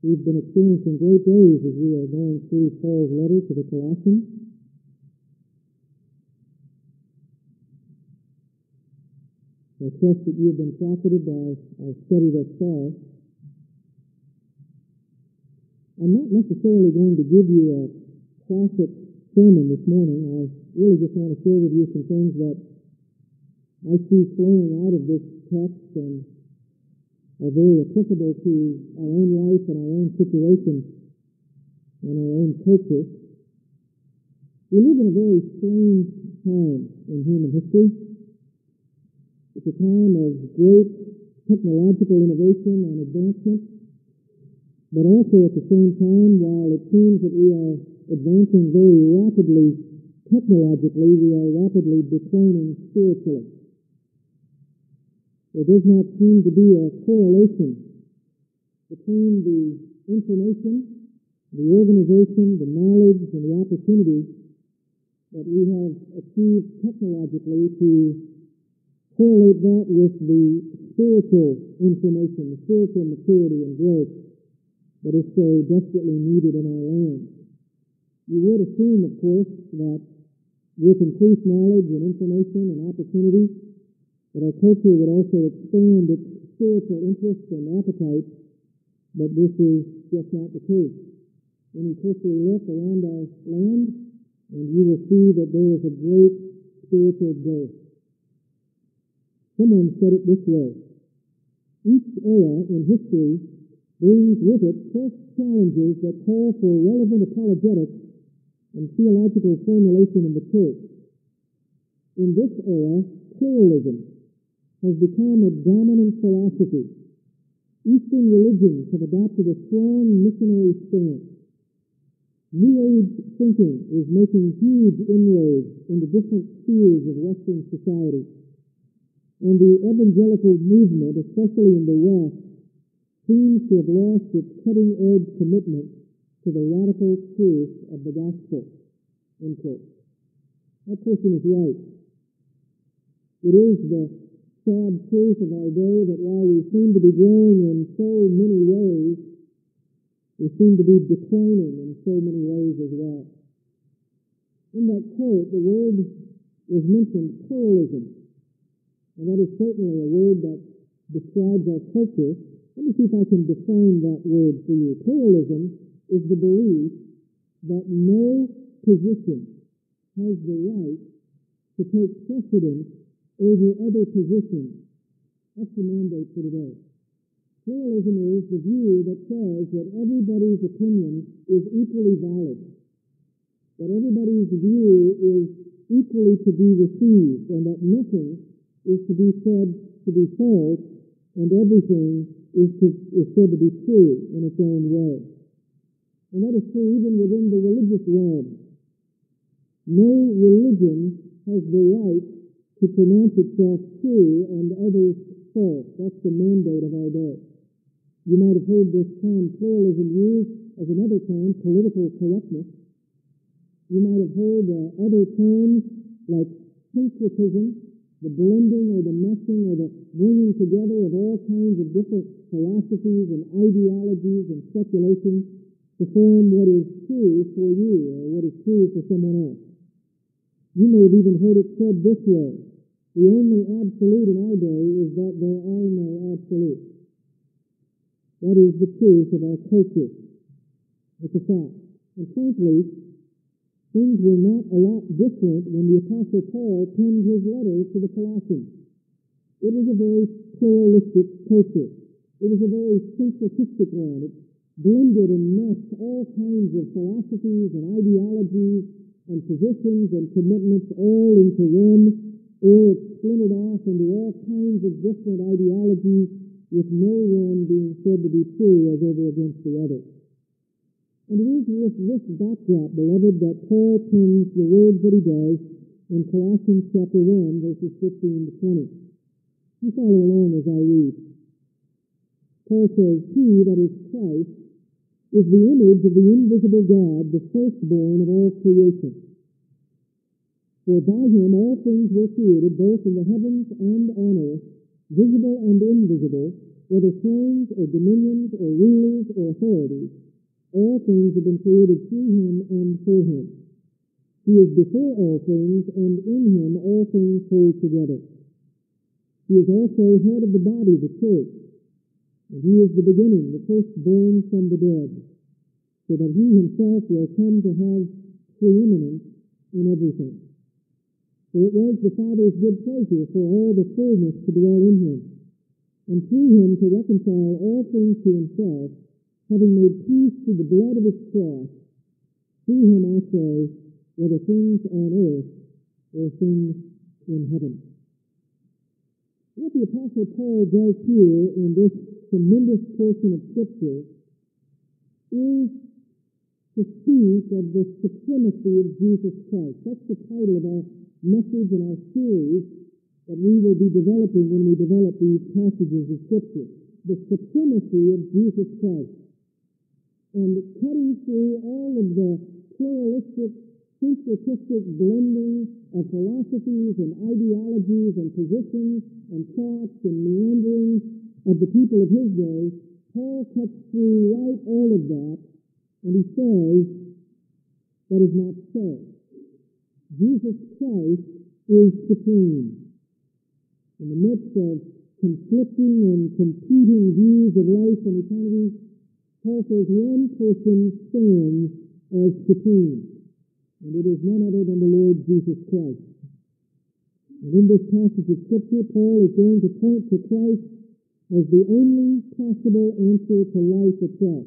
We've been experiencing great days as we are going through Paul's letter to the Colossians. I trust that you have been profited by our study thus far. I'm not necessarily going to give you a classic sermon this morning. I really just want to share with you some things that I see flowing out of this text and are very applicable to our own life and our own situation and our own culture. We live in a very strange time in human history. It's a time of great technological innovation and advancement, but also at the same time, while it seems that we are advancing very rapidly technologically, we are rapidly declining spiritually. There does not seem to be a correlation between the information, the organization, the knowledge, and the opportunity that we have achieved technologically to correlate that with the spiritual information, the spiritual maturity and growth that is so desperately needed in our land. You would assume, of course, that with increased knowledge and information and opportunity, that our culture would also expand its spiritual interests and appetites, but this is just not the case. When you closely look around our land, and you will see that there is a great spiritual dearth. Someone said it this way. Each era in history brings with it fresh challenges that call for relevant apologetics and theological formulation in the church. In this era, pluralism has become a dominant philosophy. Eastern religions have adopted a strong missionary stance. New Age thinking is making huge inroads into different spheres of Western society and the evangelical movement, especially in the West, seems to have lost its cutting-edge commitment to the radical truth of the gospel. End quote. That person is right. It is the sad truth of our day that while we seem to be growing in so many ways, we seem to be declining in so many ways as well. In that quote, the word was mentioned pluralism. And that is certainly a word that describes our culture. Let me see if I can define that word for you. Pluralism is the belief that no position has the right to take precedence over other positions. That's the mandate for today. Pluralism is the view that says that everybody's opinion is equally valid, that everybody's view is equally to be received, and that nothing is to be said to be false, and everything is, to, is said to be true in its own way. And that is true even within the religious realm. No religion has the right to pronounce itself true and others false. That's the mandate of our day. You might have heard this term pluralism used as another term, political correctness. You might have heard uh, other terms like syncretism, the blending or the meshing or the bringing together of all kinds of different philosophies and ideologies and speculations to form what is true for you or what is true for someone else. You may have even heard it said this way. The only absolute in our day is that there are no absolutes. That is the truth of our culture. It's a fact. And frankly, Things were not a lot different when the Apostle Paul penned his letter to the Colossians. It was a very pluralistic culture. It was a very syncretistic one. It blended and meshed all kinds of philosophies and ideologies and positions and commitments all into one, or it splintered off into all kinds of different ideologies with no one being said to be true as over against the other. And it is with this backdrop, beloved, that Paul pins the words that he does in Colossians chapter 1, verses 15 to 20. You follow along as I read. Paul says, He, that is Christ, is the image of the invisible God, the firstborn of all creation. For by him all things were created, both in the heavens and on earth, visible and invisible, whether thrones or dominions or rulers or authorities, all things have been created through him and for him. He is before all things, and in him all things hold together. He is also head of the body, the church, and he is the beginning, the firstborn from the dead, so that he himself will come to have preeminence in everything. For it was the Father's good pleasure for all the fullness to dwell in him, and through him to reconcile all things to himself, having made peace through the blood of his cross. Through him, I say, whether things on earth or things in heaven. What the Apostle Paul does here in this tremendous portion of Scripture is to speak of the supremacy of Jesus Christ. That's the title of our message and our series that we will be developing when we develop these passages of Scripture. The supremacy of Jesus Christ. And cutting through all of the pluralistic, syncretistic blending of philosophies and ideologies and positions and thoughts and meanderings of the people of his day, Paul cuts through right all of that, and he says, that is not so. Jesus Christ is supreme. In the midst of conflicting and competing views of life and eternity, Paul says one person stands as supreme, and it is none other than the Lord Jesus Christ. And in this passage of Scripture, Paul is going to point to Christ as the only possible answer to life itself,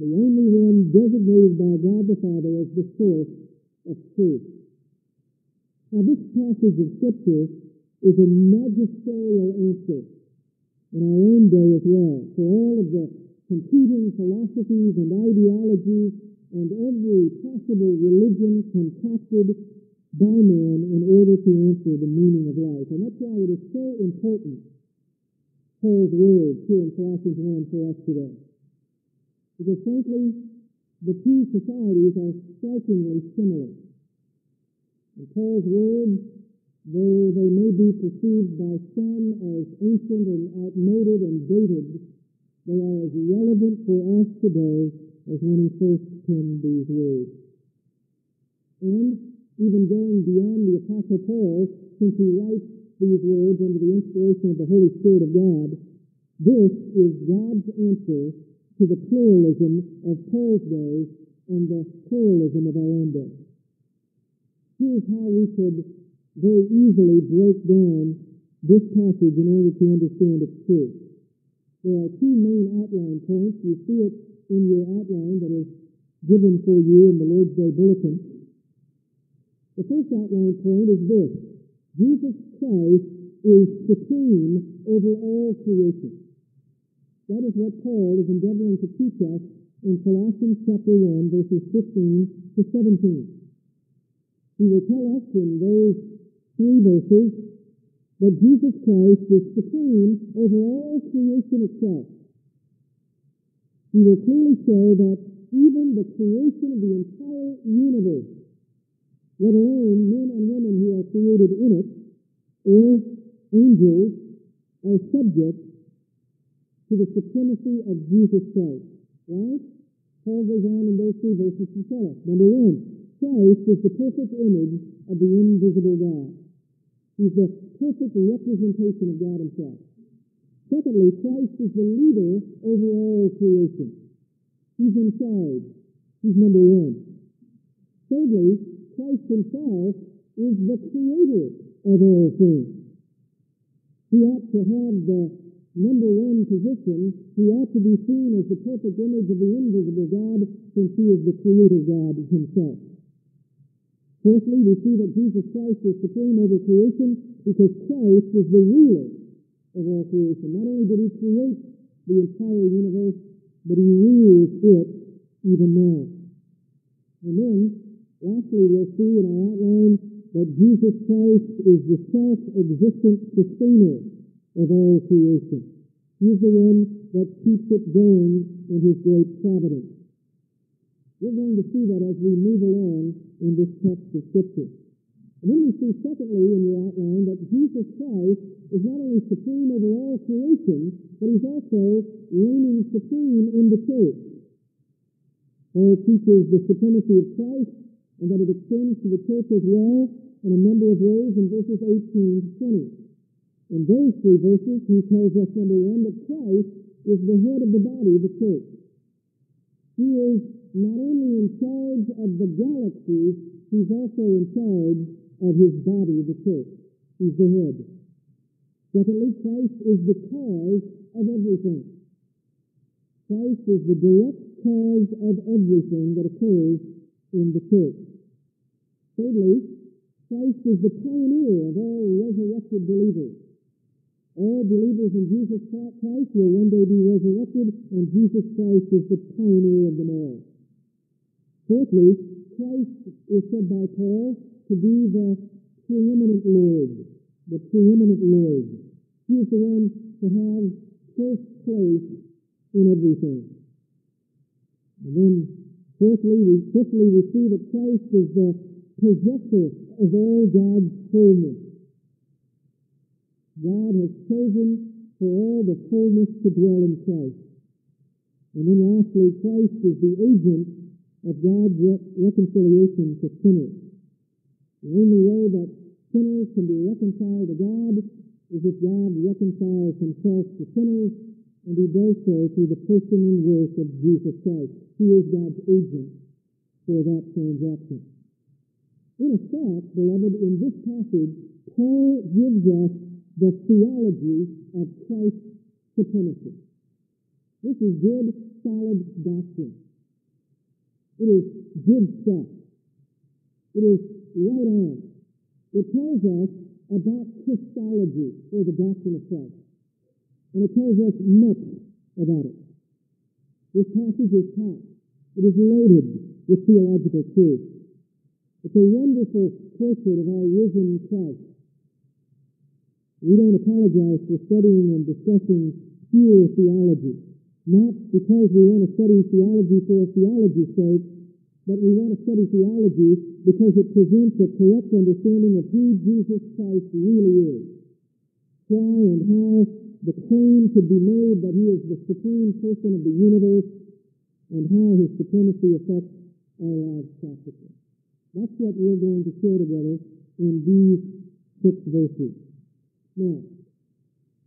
the only one designated by God the Father as the source of truth. Now, this passage of Scripture is a magisterial answer in our own day as well for all of the competing philosophies and ideologies and every possible religion concocted by man in order to answer the meaning of life. And that's why it is so important, Paul's words here in Colossians 1 for us today. Because frankly, the two societies are strikingly similar. And Paul's words, though they may be perceived by some as ancient and outmoded and dated, they are as relevant for us today as when he first penned these words. And even going beyond the Apostle Paul, since he writes these words under the inspiration of the Holy Spirit of God, this is God's answer to the pluralism of Paul's day and the pluralism of our own day. Here's how we could very easily break down this passage in order to understand its truth. There are two main outline points. You see it in your outline that is given for you in the Lord's Day Bulletin. The first outline point is this. Jesus Christ is supreme over all creation. That is what Paul is endeavoring to teach us in Colossians chapter 1, verses 15 to 17. He will tell us in those three verses that Jesus Christ is supreme over all creation itself. He will clearly show that even the creation of the entire universe, let alone men and women who are created in it, or angels, are subject to the supremacy of Jesus Christ. Right? Paul goes on in those three verses to tell us. Number one, Christ is the perfect image of the invisible God. He's the perfect representation of God himself. Secondly, Christ is the leader over all creation. He's in charge. He's number one. Thirdly, Christ himself is the creator of all things. He ought to have the number one position. He ought to be seen as the perfect image of the invisible God since he is the creator God himself. Fourthly, we see that Jesus Christ is supreme over creation because Christ is the ruler of all creation. Not only did he create the entire universe, but he rules it even now. And then, lastly, we'll see in our outline that Jesus Christ is the self-existent sustainer of all creation. He's the one that keeps it going in his great providence. We're going to see that as we move along in this text of Scripture. And then we see, secondly, in your outline, that Jesus Christ is not only supreme over all creation, but he's also reigning supreme in the church. Paul teaches the supremacy of Christ and that it extends to the church as well in a number of ways in verses 18 to 20. In those three verses, he tells us, number one, that Christ is the head of the body, the church. He is not only in charge of the galaxies, he's also in charge of his body, the church. He's the head. Secondly, Christ is the cause of everything. Christ is the direct cause of everything that occurs in the church. Thirdly, Christ is the pioneer of all resurrected believers. All believers in Jesus Christ will one day be resurrected, and Jesus Christ is the pioneer of them all. Fourthly, Christ is said by Paul to be the preeminent Lord, the preeminent Lord. He is the one to have first place in everything. And then, fourthly, we, fifthly, we see that Christ is the possessor of all God's fullness. God has chosen for all the fullness to dwell in Christ. And then lastly, Christ is the agent of God's re- reconciliation to sinners. The only way that sinners can be reconciled to God is if God reconciles himself to sinners, and he does so through the person and work of Jesus Christ. He is God's agent for that transaction. In effect, beloved, in this passage, Paul gives us the theology of Christ's supremacy. This is good, solid doctrine. It is good stuff. It is right on. It tells us about Christology, or the doctrine of Christ. And it tells us much about it. This passage is packed. It is loaded with theological truth. It's a wonderful portrait of our risen Christ. We don't apologize for studying and discussing pure theology, not because we want to study theology for theology's sake, but we want to study theology because it presents a correct understanding of who Jesus Christ really is. Why and how the claim could be made that he is the supreme person of the universe and how his supremacy affects our lives practically. That's what we're going to share together in these six verses. Now,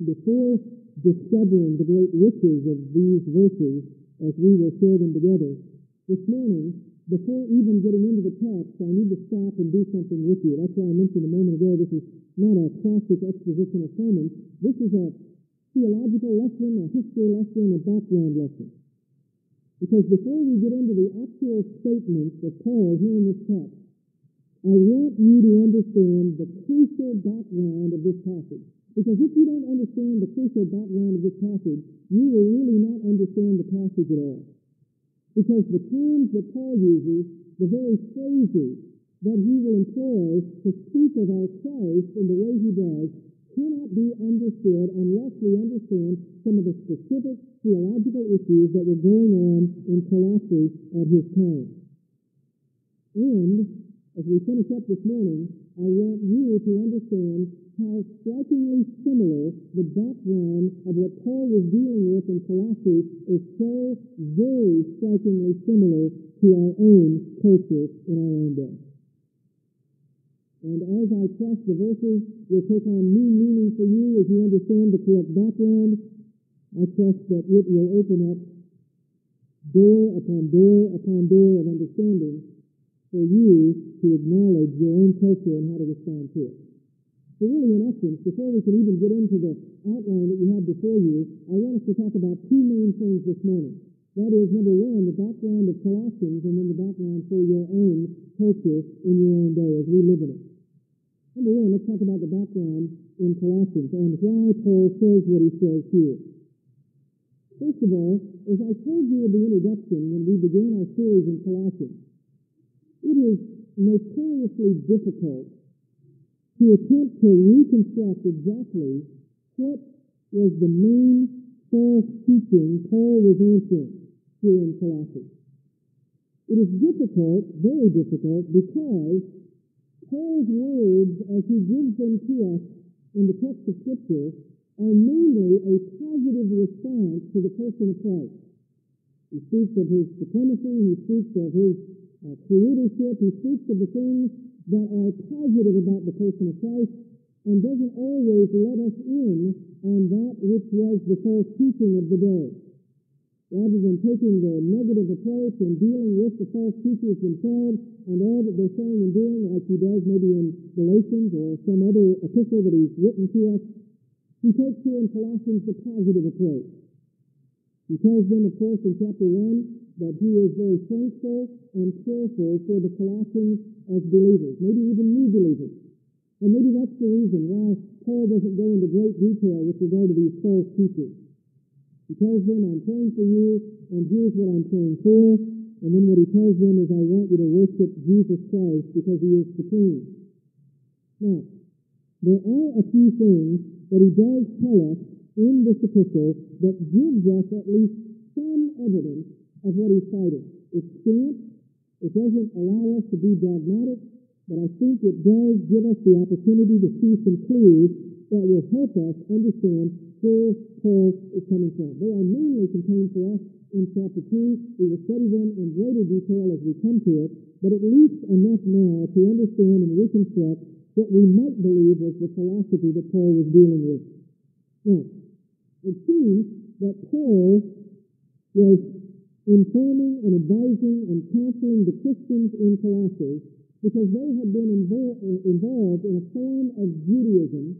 before discovering the great riches of these verses as we will share them together, this morning before even getting into the text, I need to stop and do something with you. That's why I mentioned a moment ago this is not a classic expositional sermon. This is a theological lesson, a history lesson, a background lesson. Because before we get into the actual statements of Paul here in this text, I want you to understand the crucial background of this passage. Because if you don't understand the crucial background of this passage, you will really not understand the passage at all. Because the terms that Paul uses, the very phrases that he will employ to speak of our Christ in the way he does, cannot be understood unless we understand some of the specific theological issues that were going on in Colossae at his time. And as we finish up this morning, I want you to understand how strikingly similar the background of what Paul was dealing with in Colossae is so very strikingly similar to our own culture in our own day. And as I trust the verses will take on new meaning for you as you understand the correct background, I trust that it will open up door upon door upon door of understanding for you to acknowledge your own culture and how to respond to it. So really, in essence, before we can even get into the outline that you have before you, I want us to talk about two main things this morning. That is, number one, the background of Colossians, and then the background for your own culture in your own day as we live in it. Number one, let's talk about the background in Colossians and why Paul says what he says here. First of all, as I told you in the introduction when we began our series in Colossians, it is notoriously difficult to attempt to reconstruct exactly what was the main false teaching Paul was answering here in Colossae. It is difficult, very difficult, because Paul's words, as he gives them to us in the text of Scripture, are mainly a positive response to the person of Christ. He speaks of his supremacy, he speaks of his uh, creatorship, he speaks of the things that are positive about the person of Christ, and doesn't always let us in on that which was the false teaching of the day. Rather than taking the negative approach and dealing with the false teachers themselves and all that they're saying and doing, like he does maybe in Galatians or some other epistle that he's written to us, he takes here in Colossians the positive approach. He tells them, of course, in chapter 1, that he is very thankful and prayerful for the Colossians as believers, maybe even new believers. And maybe that's the reason why Paul doesn't go into great detail with regard to these false teachers. He tells them, I'm praying for you, and here's what I'm praying for. And then what he tells them is, I want you to worship Jesus Christ because he is supreme. Now, there are a few things that he does tell us in this epistle that gives us at least some evidence of what he's fighting. It's scant. It doesn't allow us to be dogmatic, but I think it does give us the opportunity to see some clues that will help us understand where Paul is coming from. They are mainly contained for us in chapter 2. We will study them in greater detail as we come to it, but at least enough now to understand and reconstruct what we might believe was the philosophy that Paul was dealing with. Now, it seems that Paul was informing and advising and counseling the Christians in Colossae because they had been invo- involved in a form of Judaism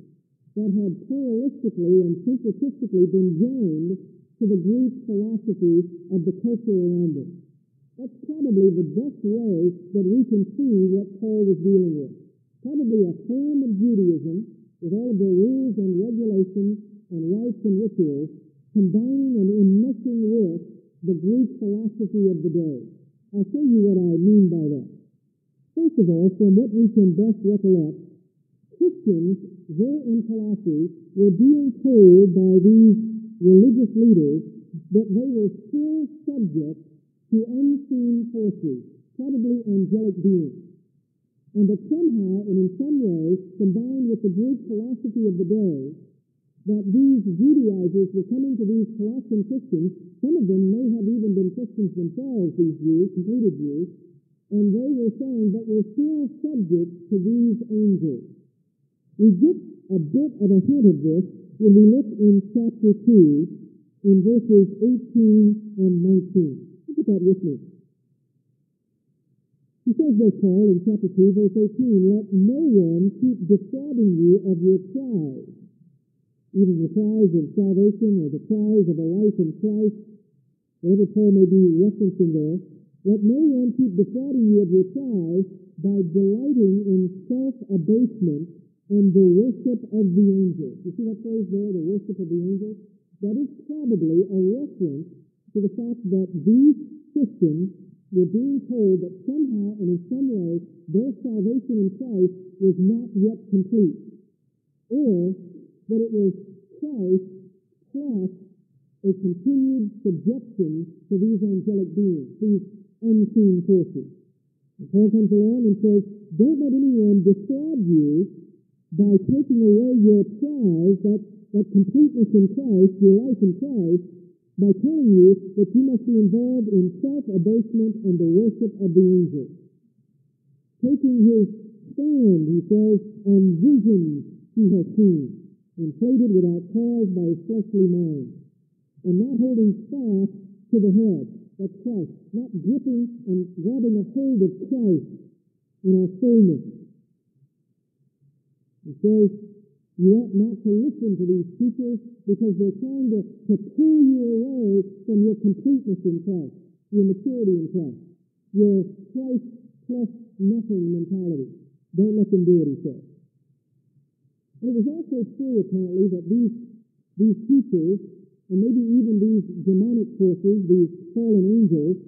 that had pluralistically and syncretistically been joined to the Greek philosophy of the culture around them. That's probably the best way that we can see what Paul was dealing with. Probably a form of Judaism with all of their rules and regulations and rites and rituals combining and enmeshing with the Greek philosophy of the day. I'll show you what I mean by that. First of all, from what we can best recollect, Christians there in Colossae were being told by these religious leaders that they were still subject to unseen forces, probably angelic beings. And that somehow and in some way, combined with the Greek philosophy of the day, that these Judaizers were coming to these Colossian Christians, some of them may have even been Christians themselves, these Jews, completed Jews, and they were saying that we're still subject to these angels. We get a bit of a hint of this when we look in chapter 2 in verses 18 and 19. Look at that with me. He says there, Paul, in chapter 2, verse 18, Let no one keep defrauding you of your prize, either the prize of salvation or the prize of a life in Christ, whatever Paul may be referencing there. Let no one keep defrauding you of your prize by delighting in self-abasement and the worship of the angels. You see that phrase there, the worship of the angels? That is probably a reference to the fact that these Christians were being told that somehow and in some way their salvation in Christ was not yet complete. Or that it was Christ plus a continued subjection to these angelic beings, these unseen forces. And Paul comes along and says, don't let anyone defraud you by taking away your prize, that, that completeness in Christ, your life in Christ, by telling you that you must be involved in self-abasement and the worship of the angels. Taking his stand, he says, on visions he has seen, inflated without cause by his fleshly mind, and not holding fast to the head, that's Christ, not gripping and grabbing a hold of Christ in our fullness, he says you ought not to listen to these teachers because they're trying to, to pull you away from your completeness in Christ, your maturity in Christ, your Christ plus nothing mentality. Don't let them do it, he says. And it was also true, apparently, that these, these teachers, and maybe even these demonic forces, these fallen angels,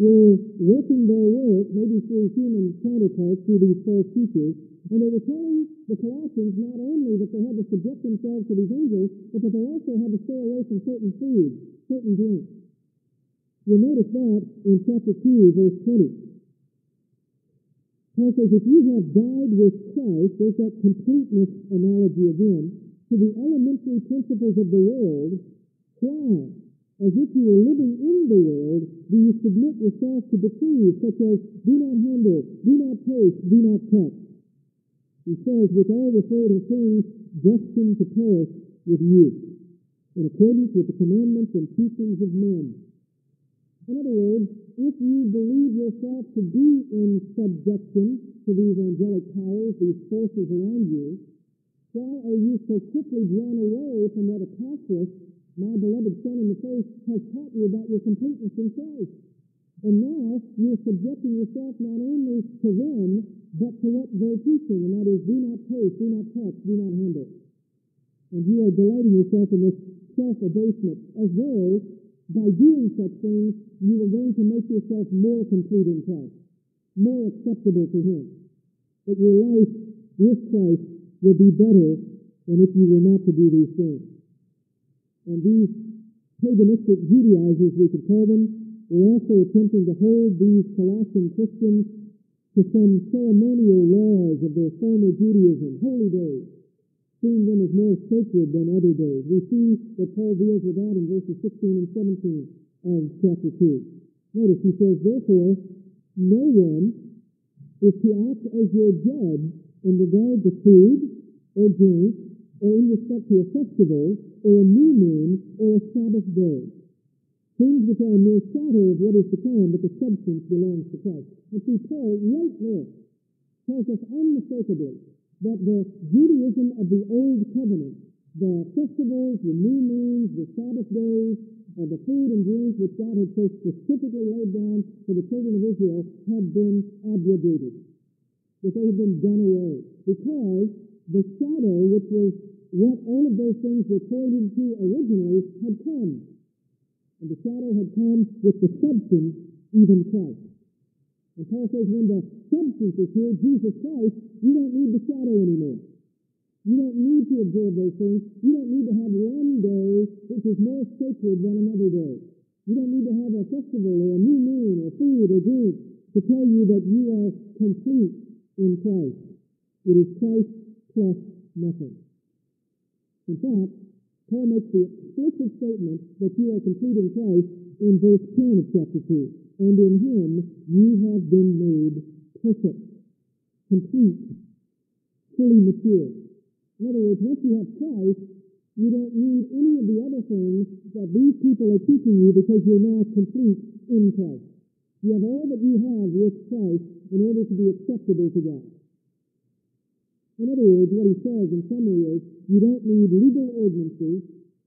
were working their work, maybe through human counterparts, through these false teachers, and they were telling the Colossians not only that they had to subject themselves to these angels, but that they also had to stay away from certain foods, certain drinks. You'll notice that in chapter 2, verse 20. Paul says, if you have died with Christ, there's that completeness analogy again, to the elementary principles of the world, why? As if you were living in the world, do you submit yourself to decrees such as do not handle, do not taste, do not touch? He says, which all refer to things destined to perish with you, in accordance with the commandments and teachings of men. In other words, if you believe yourself to be in subjection to these angelic powers, these forces around you, why are you so quickly drawn away from what Epaphras my beloved son in the faith has taught you about your completeness in Christ. And now you're subjecting yourself not only to them, but to what they're teaching, and that is do not taste, do not touch, do not handle. And you are delighting yourself in this self-abasement, as though by doing such things you are going to make yourself more complete in Christ, more acceptable to Him. That your life with Christ will be better than if you were not to do these things. And these paganistic Judaizers, we could call them, were also attempting to hold these Colossian Christians to some ceremonial laws of their former Judaism, holy days, seeing them as more sacred than other days. We see that Paul deals with that in verses 16 and 17 of chapter 2. Notice he says, Therefore, no one is to act as your judge in regard to food or drink or in respect to a festival or a new moon or a Sabbath day. Things which are a mere shadow of what is to come, but the substance belongs to Christ. And see, Paul, right there, tells us unmistakably that the Judaism of the Old Covenant, the festivals, the new moons, the Sabbath days, and the food and drink which God had so specifically laid down for the children of Israel had been abrogated. That they had been done away. Because the shadow, which was what all of those things were pointed to originally, had come. And the shadow had come with the substance, even Christ. And Paul says when the substance is here, Jesus Christ, you don't need the shadow anymore. You don't need to observe those things. You don't need to have one day which is more sacred than another day. You don't need to have a festival or a new moon or food or drink to tell you that you are complete in Christ. It is Christ plus nothing. In fact, Paul makes the explicit statement that you are complete in Christ in verse 10 of chapter 2. And in him you have been made perfect, complete, fully mature. In other words, once you have Christ, you don't need any of the other things that these people are teaching you because you're now complete in Christ. You have all that you have with Christ in order to be acceptable to God. In other words, what he says in summary is, you don't need legal ordinances,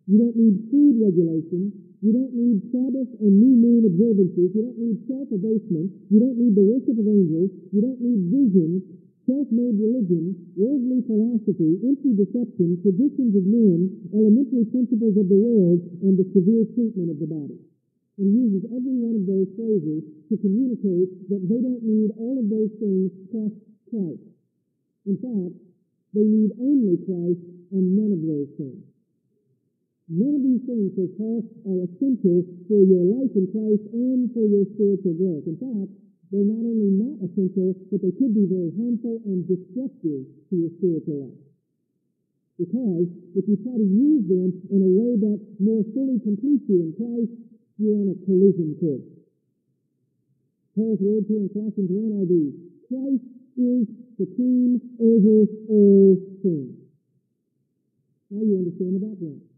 you don't need food regulations, you don't need Sabbath and new moon observances, you don't need self-abasement, you don't need the worship of angels, you don't need vision, self-made religion, worldly philosophy, empty deception, traditions of men, elementary principles of the world, and the severe treatment of the body. And uses every one of those phrases to communicate that they don't need all of those things plus Christ. In fact, they need only Christ and none of those things. None of these things, says Paul, are essential for your life in Christ and for your spiritual growth. In fact, they're not only not essential, but they could be very harmful and destructive to your spiritual life. Because if you try to use them in a way that more fully completes you in Christ, you're on a collision course. Paul's words here in Colossians 1 are these. Christ is supreme over all things. Now you understand the background.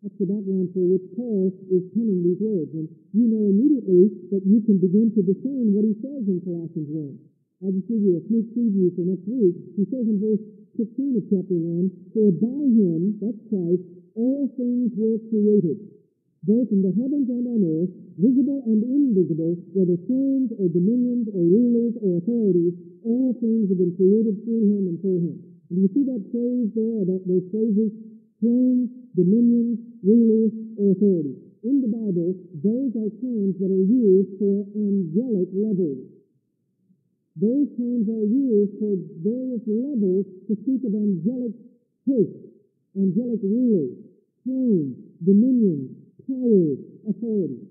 That's the background for which Paul is penning these words. And you know immediately that you can begin to discern what he says in Colossians 1. I'll just give you a sneak preview for next week. He says in verse 15 of chapter 1, For by him, that's Christ, all things were created, both in the heavens and on earth, visible and invisible, whether thrones or dominions or rulers or authorities, all things have been created through him and for him. And you see that phrase there, that those phrases, thrones, dominions, rulers, or authorities. In the Bible, those are terms that are used for angelic levels. Those terms are used for various levels to speak of angelic hosts, angelic rulers, thrones, dominions, powers, authority.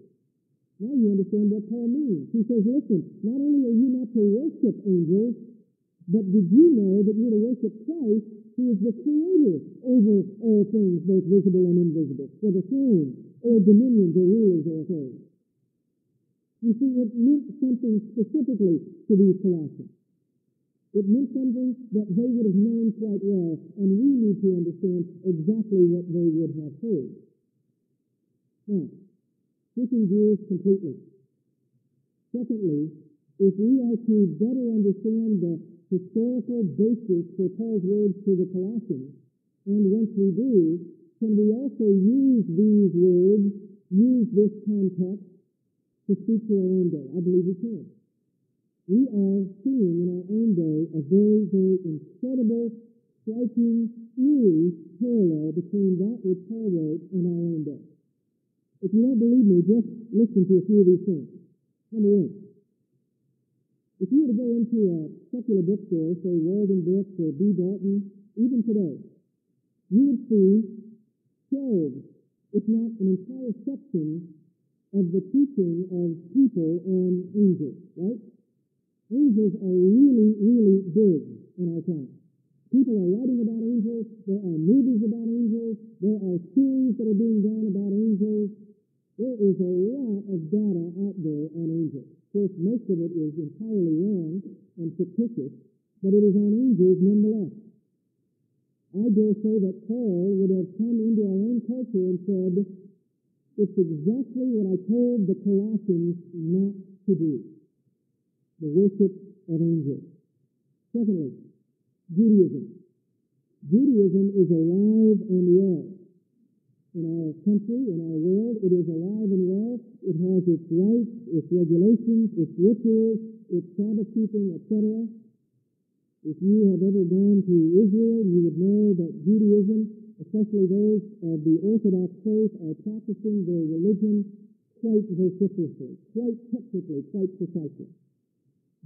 Now you understand what Paul means. He says, listen, not only are you not to worship angels, but did you know that you're to worship Christ, who is the creator over all things, both visible and invisible, whether thrones or dominions or rulers or authorities? You see, it meant something specifically to these Colossians. It meant something that they would have known quite well, and we need to understand exactly what they would have heard. Now, switching gears completely. Secondly, if we are to better understand the historical basis for Paul's words to the Colossians, and once we do, can we also use these words, use this context to speak to our own day? I believe we can. We are seeing in our own day a very, very incredible, striking, eerie parallel between that which Paul wrote and our own day. If you don't believe me, just listen to a few of these things. Number one, if you were to go into a secular bookstore, say Walden Books or B. Dalton, even today, you would see shelves, if not an entire section, of the teaching of people on angels, right? Angels are really, really big in our time. People are writing about angels. There are movies about angels. There are series that are being done about angels. There is a lot of data out there on angels. Of course, most of it is entirely wrong and fictitious, but it is on angels nonetheless. I dare say that Paul would have come into our own culture and said, it's exactly what I told the Colossians not to do. The worship of angels. Secondly, Judaism. Judaism is alive and well in our country, in our world. It is alive and well. It has its rites, its regulations, its rituals, its Sabbath keeping, etc. If you have ever gone to Israel, you would know that Judaism, especially those of the Orthodox faith, are practicing their religion quite vociferously, quite technically, quite precisely.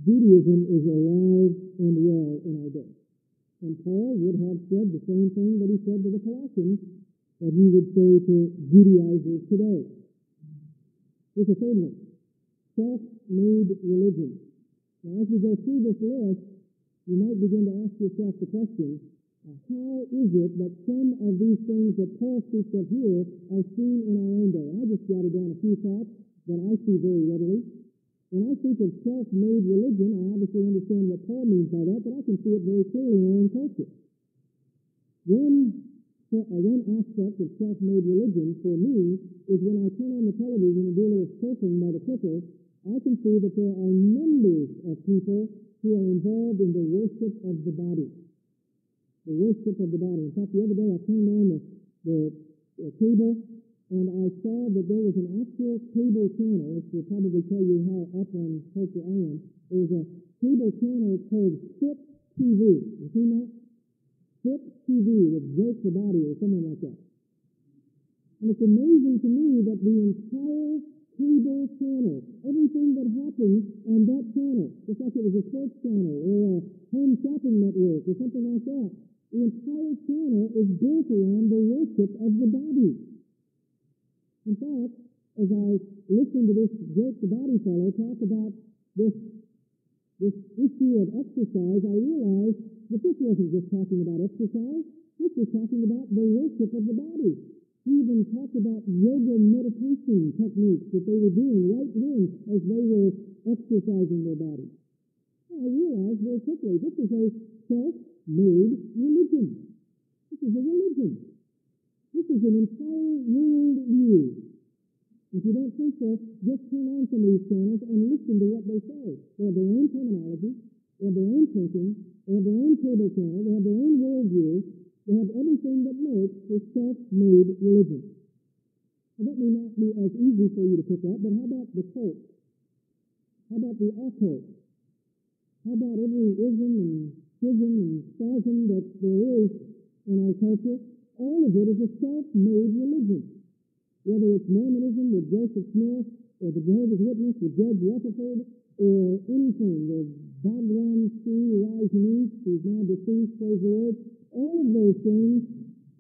Judaism is alive and well in our day. And Paul would have said the same thing that he said to the Colossians that he would say to Judaizers today. Here's a third one. Self-made religion. Now, as we go through this list, you might begin to ask yourself the question, uh, how is it that some of these things that Paul speaks of here are seen in our own day? I just jotted down a few thoughts that I see very readily. When I think of self-made religion, I obviously understand what Paul means by that, but I can see it very clearly in our own culture. One Uh, one aspect of self-made religion for me is when I turn on the television and do a little surfing by the clicker, I can see that there are numbers of people who are involved in the worship of the body. The worship of the body. In fact, the other day I turned on the, the, the cable and I saw that there was an actual cable channel, which will probably tell you how up on culture I am. There was a cable channel called SIP TV. You seen that? SIP TV with Jake the Body or someone like that. And it's amazing to me that the entire cable channel, everything that happens on that channel, just like it was a sports channel or a home shopping network or something like that, the entire channel is built around the worship of the body. In fact, as I listened to this Jake the Body fellow talk about this, this issue of exercise, I realized but this wasn't just talking about exercise. This was talking about the worship of the body. He even talked about yoga meditation techniques that they were doing right then as they were exercising their body. I realized very quickly this is a self-made religion. This is a religion. This is an entire world view. If you don't think so, just turn on some of these channels and listen to what they say. They have their own terminology, they have their own thinking, they have their own cable channel. They have their own worldview. They have everything that makes a self-made religion. Now, that may not be as easy for you to pick up, but how about the cult? How about the occult? How about every ism and schism and spasm that there is in our culture? All of it is a self-made religion. Whether it's Mormonism with Joseph Smith, or the Jehovah's Witness with Judge Rutherford, or anything, the Bhagwan Shree Rajneesh, who's now deceased, praise the Lord, all of those things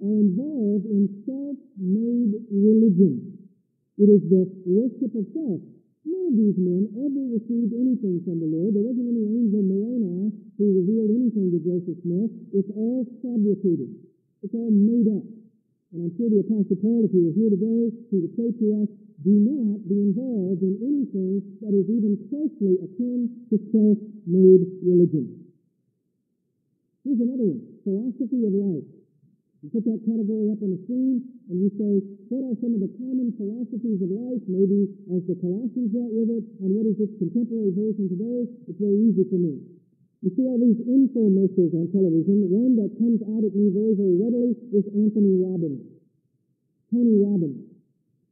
are involved in self-made religion. It is the worship of self. None of these men ever received anything from the Lord. There wasn't any angel Moroni who revealed anything to Joseph Smith. It's all fabricated. It's all made up. And I'm sure the Apostle Paul, if he were here today, he would say to us, do not be involved in anything that is even closely akin to self-made religion. Here's another one, philosophy of life. You put that category up on the screen and you say, what are some of the common philosophies of life, maybe as the Colossians dealt with it, and what is its contemporary version today? It's very easy for me. You see all these infomercials on television. One that comes out at me very, very readily is Anthony Robbins. Tony Robbins.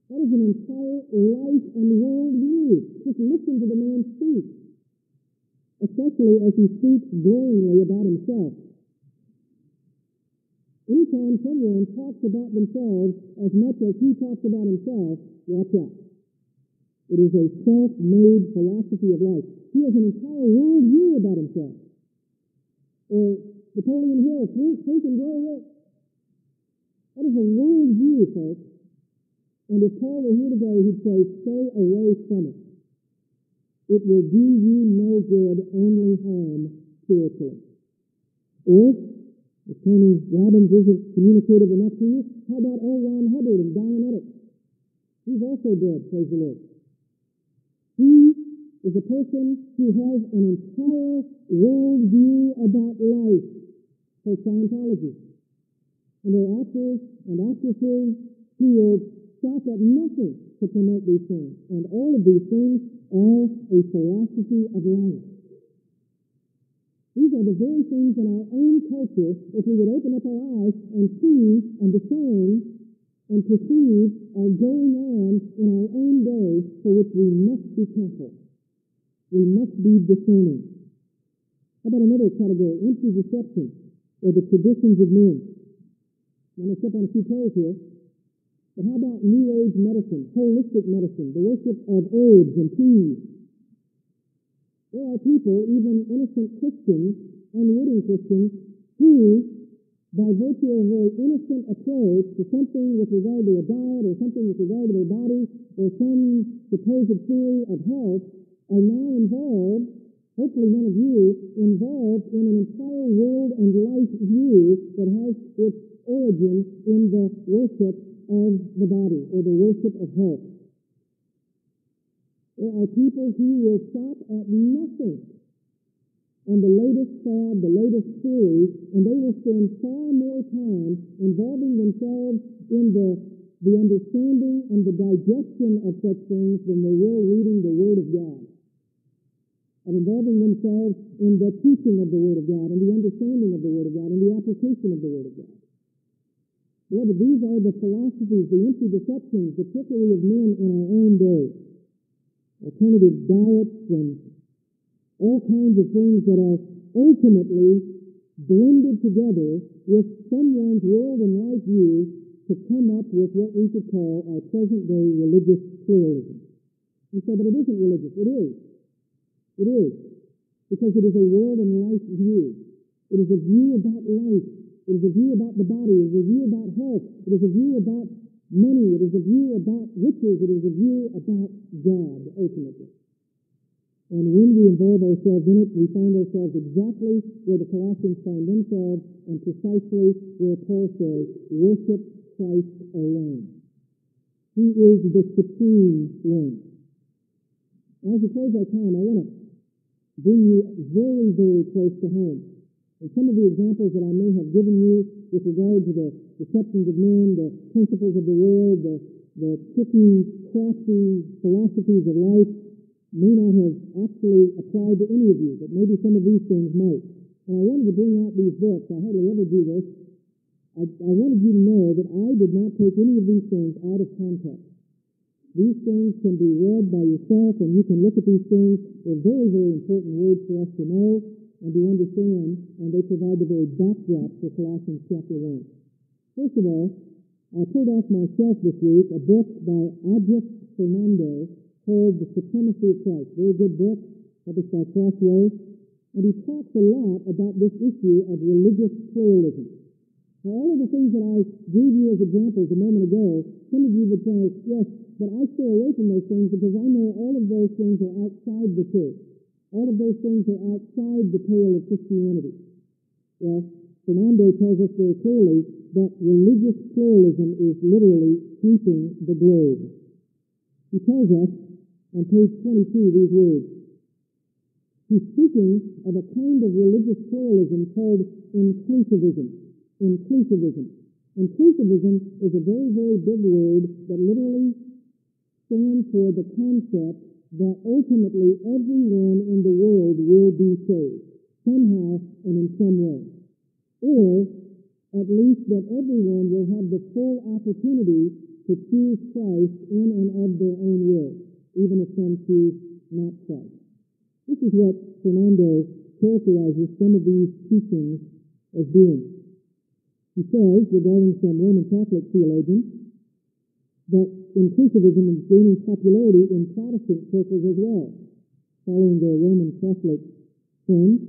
That is an entire life and worldview. Just listen to the man speak. Especially as he speaks glowingly about himself. Anytime someone talks about themselves as much as he talks about himself, watch out. It is a self-made philosophy of life. He has an entire worldview about himself. Or Napoleon Hill, think, think and grow rich. That is a worldview, folks. And if Paul were here today, he'd say, stay away from it. It will do you no good, only harm spiritually. Or if Tony Robbins isn't communicative enough to you, how about L. Ron Hubbard and Dianetics? He's also dead, praise the Lord. Is a person who has an entire worldview about life called Scientology. And there are actors and actresses who will stop at nothing to promote these things. And all of these things are a philosophy of life. These are the very things in our own culture, if we would open up our eyes and see and discern and perceive, are going on in our own day for which we must be careful. We must be discerning. How about another category? Empty deception, or the traditions of men. I'm going to step on a few toes here. But how about New Age medicine, holistic medicine, the worship of herbs and teas, there are people, even innocent Christians, unwitting Christians, who, by virtue of a very innocent approach to something with regard to a diet or something with regard to their body or some supposed theory of health, are now involved, hopefully none of you, involved in an entire world and life view that has its origin in the worship of the body or the worship of health. There are people who will stop at nothing on the latest fad, the latest theory, and they will spend far more time involving themselves in the, the understanding and the digestion of such things than they will reading the Word of God. And involving themselves in the teaching of the Word of God and the understanding of the Word of God and the application of the Word of God. Beloved, these are the philosophies, the empty deceptions, the trickery of men in our own day alternative diets and all kinds of things that are ultimately blended together with someone's world and life view to come up with what we could call our present day religious pluralism. You say, but it isn't religious. It is. It is. Because it is a world and life view. It is a view about life. It is a view about the body. It is a view about health. It is a view about money. It is a view about riches. It is a view about God, ultimately. And when we involve ourselves in it, we find ourselves exactly where the Colossians find themselves and precisely where Paul says, worship Christ alone. He is the supreme one. As we close our time, I want to bring you very, very close to home. And some of the examples that I may have given you with regard to the deceptions of men, the principles of the world, the, the tricky, crafty philosophies of life may not have actually applied to any of you, but maybe some of these things might. And I wanted to bring out these books. I hardly ever do this. I, I wanted you to know that I did not take any of these things out of context. These things can be read by yourself, and you can look at these things. They're very, very important words for us to know and to understand, and they provide the very backdrop for Colossians chapter 1. First of all, I pulled off myself this week a book by Ajith Fernando called The Supremacy of Christ. Very good book, published by Crossway. And he talks a lot about this issue of religious pluralism. Now, all of the things that I gave you as examples a moment ago, some of you would say, yes, but I stay away from those things because I know all of those things are outside the church. All of those things are outside the pale of Christianity. Well, Fernando tells us very clearly that religious pluralism is literally sweeping the globe. He tells us on page 22 these words. He's speaking of a kind of religious pluralism called inclusivism inclusivism. Inclusivism is a very, very big word that literally stands for the concept that ultimately everyone in the world will be saved, somehow and in some way. Or at least that everyone will have the full opportunity to choose Christ in and of their own will, even if some choose not Christ. This is what Fernando characterizes some of these teachings as being. He says, regarding some Roman Catholic theologians, that inclusivism is gaining popularity in Protestant circles as well, following their Roman Catholic friends.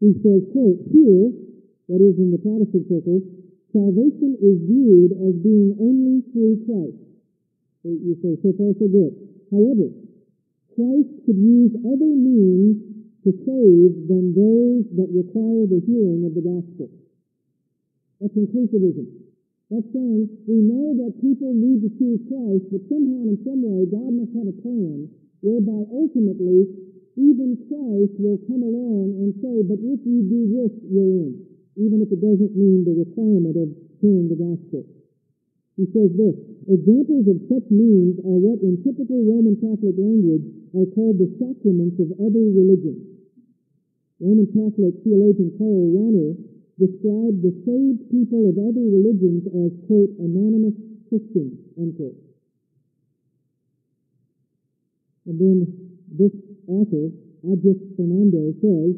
He says, quote, here, that is in the Protestant circles, salvation is viewed as being only through Christ. You say, so far so good. However, Christ could use other means to save than those that require the hearing of the gospel. That's inclusivism. That's saying we know that people need to choose Christ, but somehow in some way God must have a plan whereby ultimately even Christ will come along and say, but if you do this, you're in, even if it doesn't mean the requirement of hearing the gospel. He says this, examples of such means are what in typical Roman Catholic language are called the sacraments of other religions. Roman Catholic theologian Karl Rahner described the saved people of other religions as, quote, anonymous Christians, unquote. And then this author, Ajith Fernando, says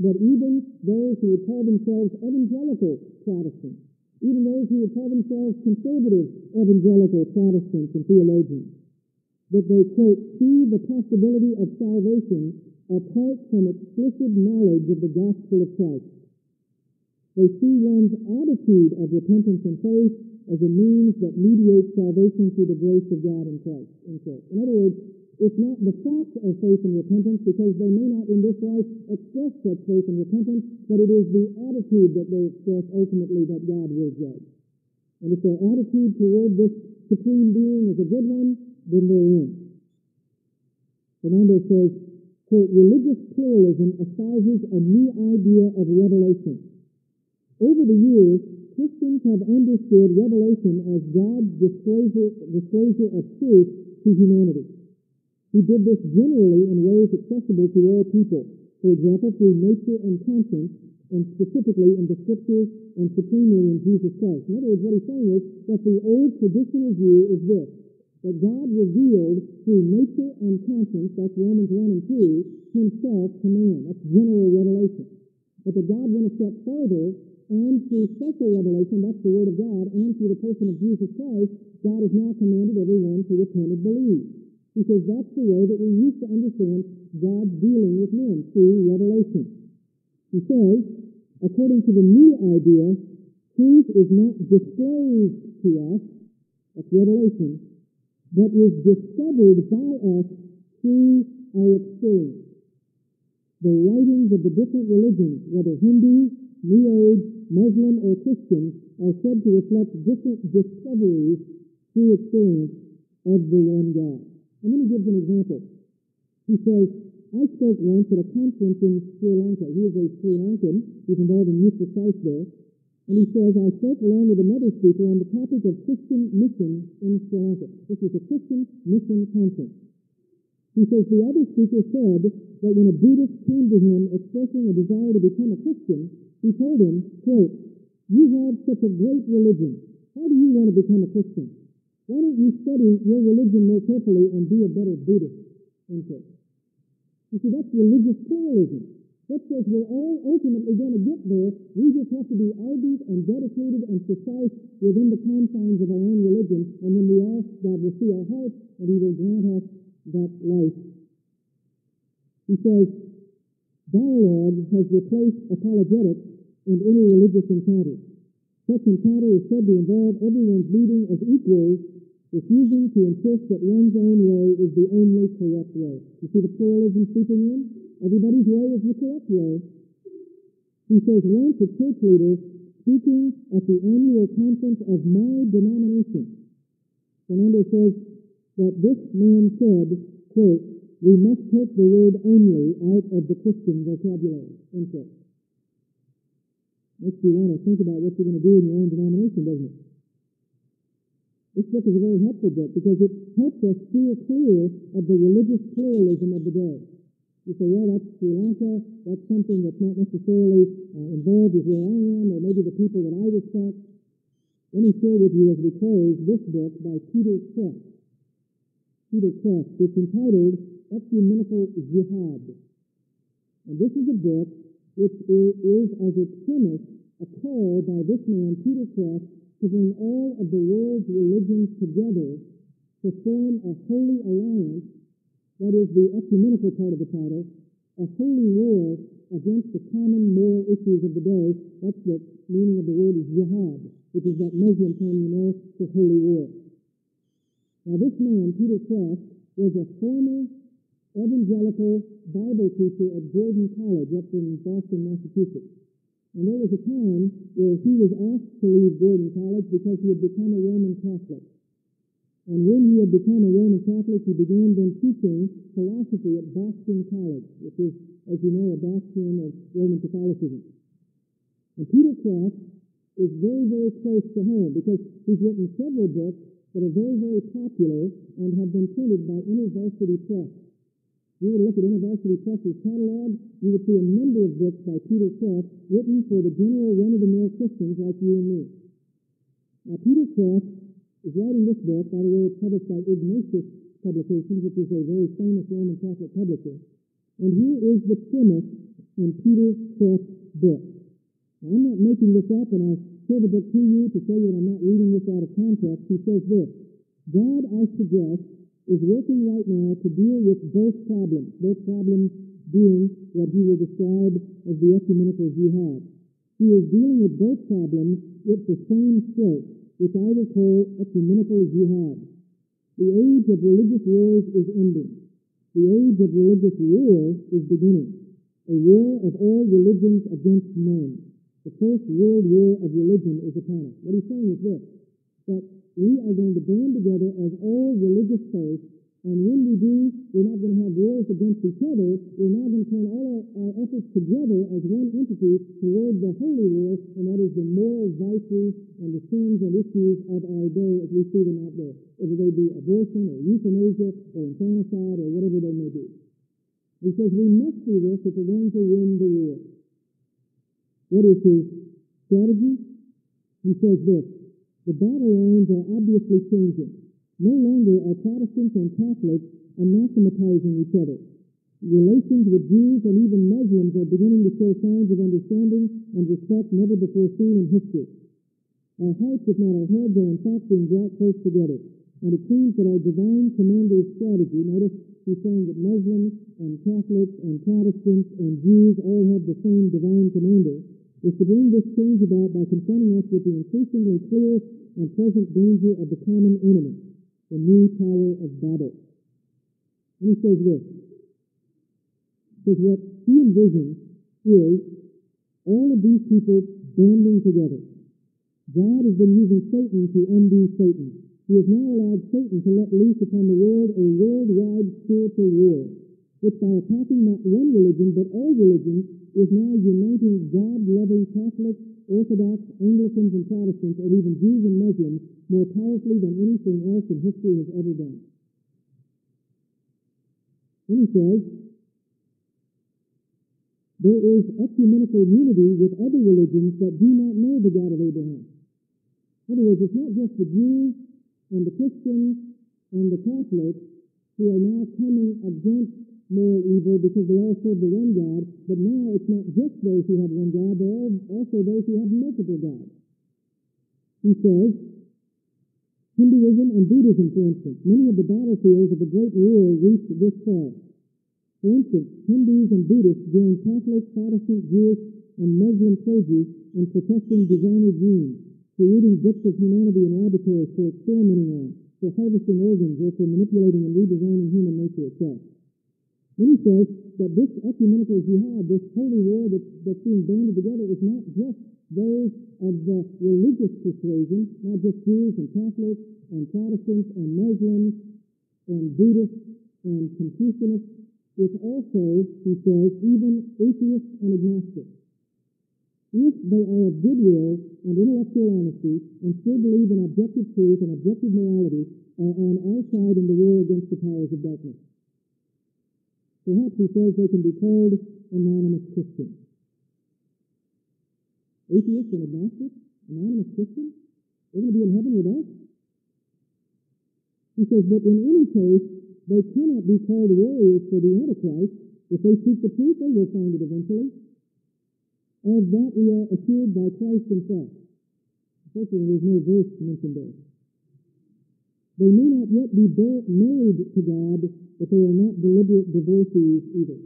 that even those who would call themselves evangelical Protestants, even those who would call themselves conservative evangelical Protestants and theologians, that they, quote, see the possibility of salvation apart from explicit knowledge of the gospel of Christ. They see one's attitude of repentance and faith as a means that mediates salvation through the grace of God in Christ. In, in other words, it's not the fact of faith and repentance because they may not in this life express such faith and repentance, but it is the attitude that they express ultimately that God will judge. And if their attitude toward this supreme being is a good one, then they're in. Fernando says, quote, religious pluralism espouses a new idea of revelation over the years, Christians have understood revelation as God's disclosure, disclosure of truth to humanity. He did this generally in ways accessible to all people. For example, through nature and conscience, and specifically in the scriptures and supremely in Jesus Christ. In other words, what he's saying is that the old traditional view is this, that God revealed through nature and conscience, that's Romans 1 and 2, himself to man. That's general revelation. But that God went a step farther and through special revelation, that's the Word of God, and through the person of Jesus Christ, God has now commanded everyone to repent and believe. Because that's the way that we used to understand God's dealing with men, through revelation. He says, according to the new idea, truth is not disclosed to us, that's revelation, but is discovered by us through our experience. The writings of the different religions, whether Hindu, New Age, Muslim or Christian, are said to reflect different discoveries through experience of the one God. And then he gives an example. He says, I spoke once at a conference in Sri Lanka. He is a Sri Lankan. He's involved in youth Christ there. And he says, I spoke along with another speaker on the topic of Christian mission in Sri Lanka. This was a Christian mission conference. He says the other speaker said that when a Buddhist came to him expressing a desire to become a Christian, he told him, quote, you have such a great religion. How do you want to become a Christian? Why don't you study your religion more carefully and be a better Buddhist? End quote. You see, that's religious pluralism. That says we're all ultimately going to get there. We just have to be ardent and dedicated and precise within the confines of our own religion. And when we are, God will see our hearts and He will grant us that life. He says, dialogue has replaced apologetics and interreligious encounters. Such encounter is said to involve everyone's meeting as equals, refusing to insist that one's own way is the only correct way. You see the pluralism seeping in? Everybody's way is the correct way. He says once a church leader speaking at the annual conference of my denomination, Fernando says that this man said, quote, we must take the word only out of the Christian vocabulary, end quote. Makes you want to think about what you're going to do in your own denomination, doesn't it? This book is a very helpful book because it helps us steer clear of the religious pluralism of the day. You say, well, that's Sri Lanka. That's something that's not necessarily uh, involved with where I am or maybe the people that I respect. Let me share with you as we close this book by Peter Kreeft. Peter Kreeft. It's entitled Ecumenical Jihad. And this is a book which is, as its premise, a call by this man, Peter Kreeft, to bring all of the world's religions together to form a holy alliance, that is the ecumenical part of the title, a holy war against the common moral issues of the day. That's the meaning of the word is jihad, which is that Muslim term you know for holy war. Now this man, Peter Kreeft, was a former evangelical Bible teacher at Gordon College up in Boston, Massachusetts. And there was a time where he was asked to leave Gordon College because he had become a Roman Catholic. And when he had become a Roman Catholic, he began then teaching philosophy at Boston College, which is, as you know, a bastion of Roman Catholicism. And Peter Kreeft is very, very close to home because he's written several books that are very, very popular and have been printed by InterVarsity Press you were to look at InterVarsity Press's catalog, you would see a number of books by Peter Kreeft written for the general run-of-the-mill Christians like you and me. Now, Peter Kreeft is writing this book, by the way, it's published by Ignatius Publications, which is a very famous Roman Catholic publisher. And here is the premise in Peter Kreeft's book. Now, I'm not making this up, and I show the book to you to show you that I'm not reading this out of context. He says this, God, I suggest, is working right now to deal with both problems, both problems being what he will describe as the ecumenical jihad. He is dealing with both problems with the same stroke, which I will call ecumenical jihad. The age of religious wars is ending. The age of religious war is beginning. A war of all religions against men. The first world war of religion is upon us. What he's saying is this, that we are going to band together as all religious faiths, and when we do, we're not going to have wars against each other. We're now going to turn all our, our efforts together as one entity toward the holy war, and that is the moral vices and the sins and issues of our day as we see them out there, whether they be abortion or euthanasia or infanticide or whatever they may be. He says we must do this if we're going to win the war. What is his strategy? He says this, the battle lines are obviously changing. No longer are Protestants and Catholics anathematizing each other. Relations with Jews and even Muslims are beginning to show signs of understanding and respect never before seen in history. Our hearts, if not our heads, are in fact being brought close together. And it seems that our divine commander's strategy, notice he's saying that Muslims and Catholics and Protestants and Jews all have the same divine commander, is to bring this change about by confronting us with the increasingly clear and present danger of the common enemy, the new Tower of Babel. And he says this, says what he envisions is all of these people banding together. God has been using Satan to undo Satan. He has now allowed Satan to let loose upon the world a worldwide spiritual war, which by attacking not one religion, but all religions, is now uniting God-loving Catholics, Orthodox, Anglicans, and Protestants, and even Jews and Muslims more powerfully than anything else in history has ever done. Then he says, there is ecumenical unity with other religions that do not know the God of Abraham. In other words, it's not just the Jews and the Christians and the Catholics who are now coming against moral evil because they all serve the one God, but now it's not just those who have one God, but also those who have multiple gods. He says, Hinduism and Buddhism, for instance, many of the battlefields of the Great War reached this far. For instance, Hindus and Buddhists joined Catholic, Protestant, Jewish, and Muslim clergy in protecting designer genes, creating bits of humanity in laboratories for experimenting on, for harvesting organs, or for manipulating and redesigning human nature itself. Then he says that this ecumenical jihad, this holy war that's, being banded together, is not just those of the religious persuasion, not just Jews and Catholics and Protestants and Muslims and Buddhists and Confucianists. It's also, he says, even atheists and agnostics. If they are of goodwill and intellectual honesty and still believe in objective truth and objective morality, are on our side in the war against the powers of darkness. Perhaps he says they can be called anonymous Christians. Atheists and agnostics, anonymous Christians, they're going to be in heaven with us? He says, but in any case, they cannot be called warriors for the Antichrist. If they seek the truth, they will find it eventually. Of that we are assured by Christ himself. Unfortunately, there's no verse mentioned there. They may not yet be married to God, but they are not deliberate divorcees either.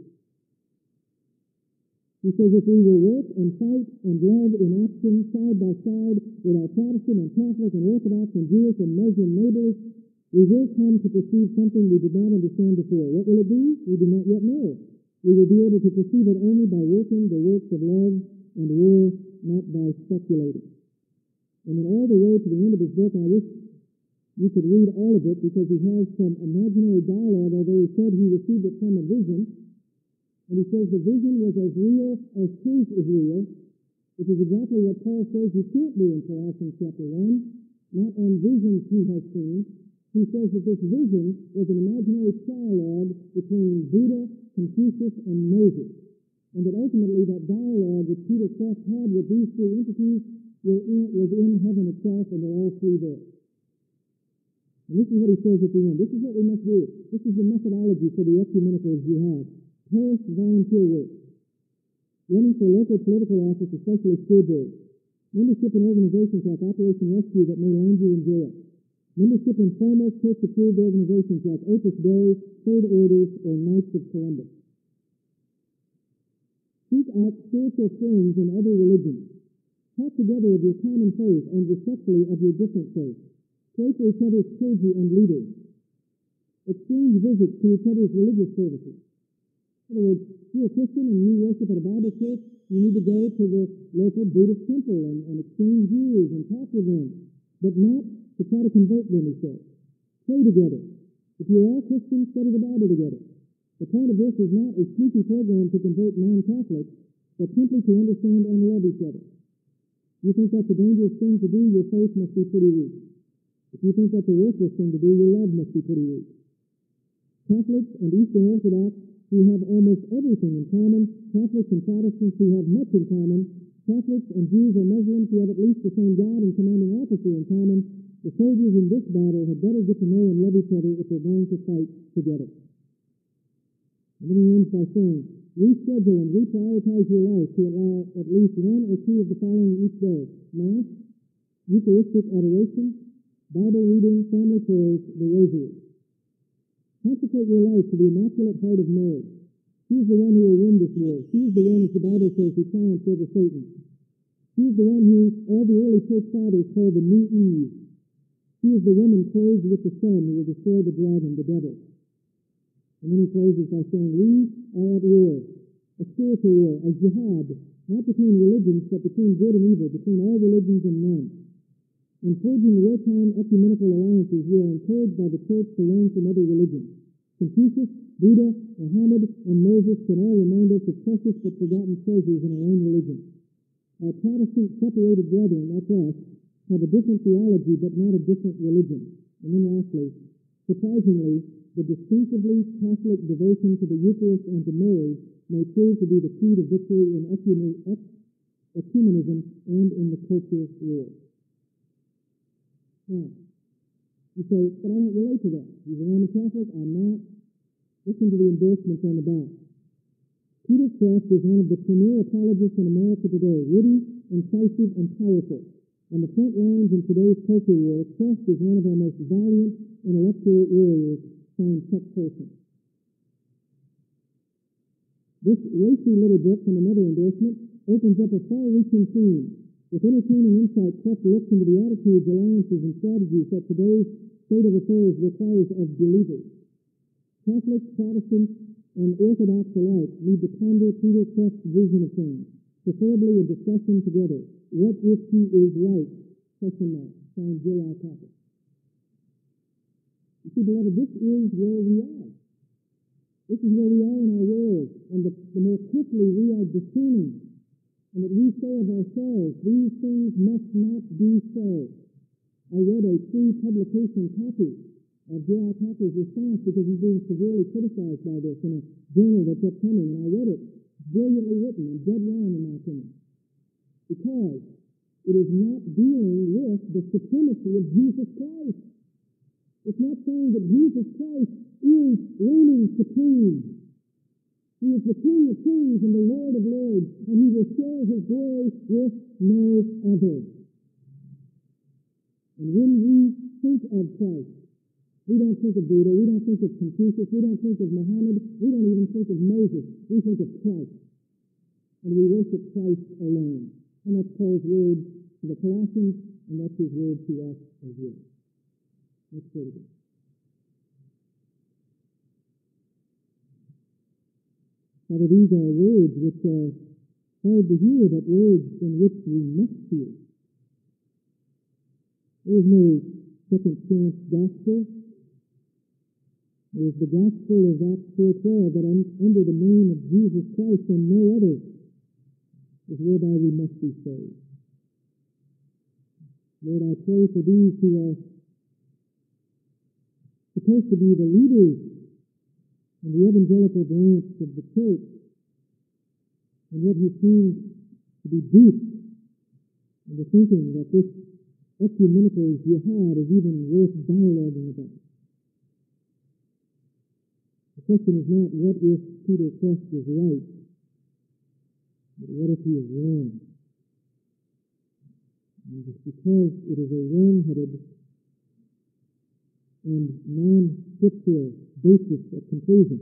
He says if we will work and fight and love in action side by side with our Protestant and Catholic and Orthodox and Jewish and Muslim neighbors, we will come to perceive something we did not understand before. What will it be? We do not yet know. We will be able to perceive it only by working the works of love and war, not by speculating. And then all the way to the end of his book, I wish you could read all of it because he has some imaginary dialogue, although he said he received it from a vision. And he says the vision was as real as truth is real, which is exactly what Paul says you can't do in Colossians chapter 1. Not on visions he has seen, he says that this vision was an imaginary dialogue between Buddha, Confucius, and Moses, and that ultimately that dialogue that Peter Kreeft had with these three entities in, was in heaven itself, and they're all three there. And this is what he says at the end. This is what we must do. This is the methodology for the ecumenical jihad. Parish volunteer work. Running for local political office, especially school boards. Membership in organizations like Operation Rescue that may land you in jail. Membership in formal church-approved organizations like Opus Dei, Third Orders, or Knights of Columbus. Seek out spiritual friends in other religions. Talk together of your common faith and respectfully of your different faith. Pray for each other's clergy and leaders. Exchange visits to each other's religious services. In other words, if you're a Christian and you worship at a Bible church, you need to go to the local Buddhist temple and, and exchange views and talk with them, but not to try to convert them, he says. Pray together. If you're all Christians, study the Bible together. The point of this is not a sneaky program to convert non-Catholics, but simply to understand and love each other. You think that's a dangerous thing to do, your faith must be pretty weak. If you think that's a worthless thing to do, your love must be pretty weak. Catholics and Eastern Orthodox who have almost everything in common, Catholics and Protestants who have much in common, Catholics and Jews or Muslims who have at least the same God and commanding officer in common, the soldiers in this battle had better get to know and love each other if they're going to fight together. And then he ends by saying, reschedule and reprioritize your life to allow at least one or two of the following each day. Mass, Eucharistic adoration, Bible reading, family prayers, the rosary. Consecrate your life to the Immaculate Heart of Mary. She is the one who will win this war. She is the one, as the Bible says, who triumphs over Satan. She is the one who all the early church fathers called the New Eve, She is the woman clothed with the sun who will destroy the dragon, the devil. And then he closes by saying, we are at war, a spiritual war, a jihad, not between religions, but between good and evil, between all religions and men. In forging the wartime ecumenical alliances, we are encouraged by the church to learn from other religions. Confucius, Buddha, Muhammad, and Moses can all remind us of precious but forgotten treasures in our own religion. Our Protestant separated brethren, that's us, have a different theology but not a different religion. And then lastly, surprisingly, the distinctively Catholic devotion to the Eucharist and to Mary may prove to be the key to victory in ecumenism and in the culture war. You say, but I don't relate to that. He's a Roman Catholic. I'm not. Listen to the endorsements on the back. Peter Kreeft is one of the premier apologists in America today, witty, incisive, and powerful. On the front lines in today's culture war, Kreeft is one of our most valiant intellectual warriors, signed Chuck Colson. This racy little book from another endorsement, opens up a far-reaching theme with entertaining insight, Kreeft looks into the attitudes, alliances, and strategies that today's state of affairs requires of believers. Catholics, Protestants, and Orthodox alike need to ponder Peter Kreeft's vision of things, preferably in discussion together. What if he is right? Question mark. Signed J.I. Packer. You see, beloved, this is where we are. This is where we are in our world. And the, the more quickly we are discerning and that we say of ourselves, these things must not be so. I read a pre-publication copy of J.I. Packer's response because he's being severely criticized by this in a journal that kept coming, and I read it. Brilliantly written and dead wrong in my opinion. Because it is not dealing with the supremacy of Jesus Christ. It's not saying that Jesus Christ is reigning supreme. He is the King of kings and the Lord of lords, and he will share his glory with no other. And when we think of Christ, we don't think of Buddha, we don't think of Confucius, we don't think of Muhammad, we don't even think of Moses. We think of Christ. And we worship Christ alone. And that's Paul's word to the Colossians, and that's his word to us as well. Let's pray together. Father, these are words which are hard to hear, but words in which we must hear. There is no second chance gospel. There is the gospel of Acts 4.12 that under the name of Jesus Christ and no other is whereby we must be saved. Lord, I pray for these who are supposed to be the leaders in the evangelical branch of the church, and yet he seems to be deep in the thinking that this ecumenical jihad is even worth dialoguing about. The question is not what if Peter Kreeft is right, but what if he is wrong? And it's because it is a wrong-headed and non-scriptural basis of conclusion.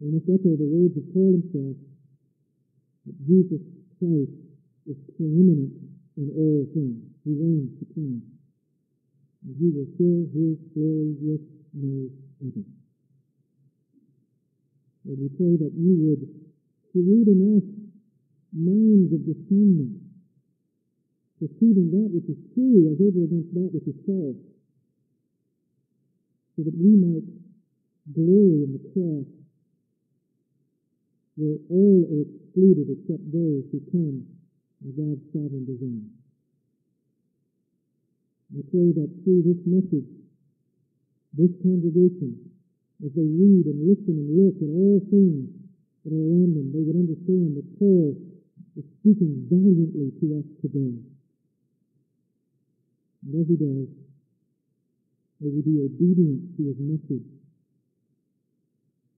We must echo the words of Paul himself that Jesus Christ is preeminent in all things. He reigns supreme. And he will share his glory with no other. Lord, we pray that you would create in us minds of discernment, perceiving that which is true as over against that which is false, so that we might glory in the cross, where all are excluded except those who come by God's sovereign design. I pray that through this message, this congregation, as they read and listen and look at all things that are around them, they would understand that Paul is speaking valiantly to us today. And as he does, May we be obedient to his message.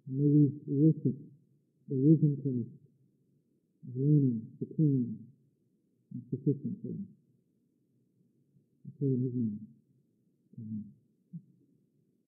May we worship the risen Christ, reigning supreme and sufficient for us. I pray in his name. Amen.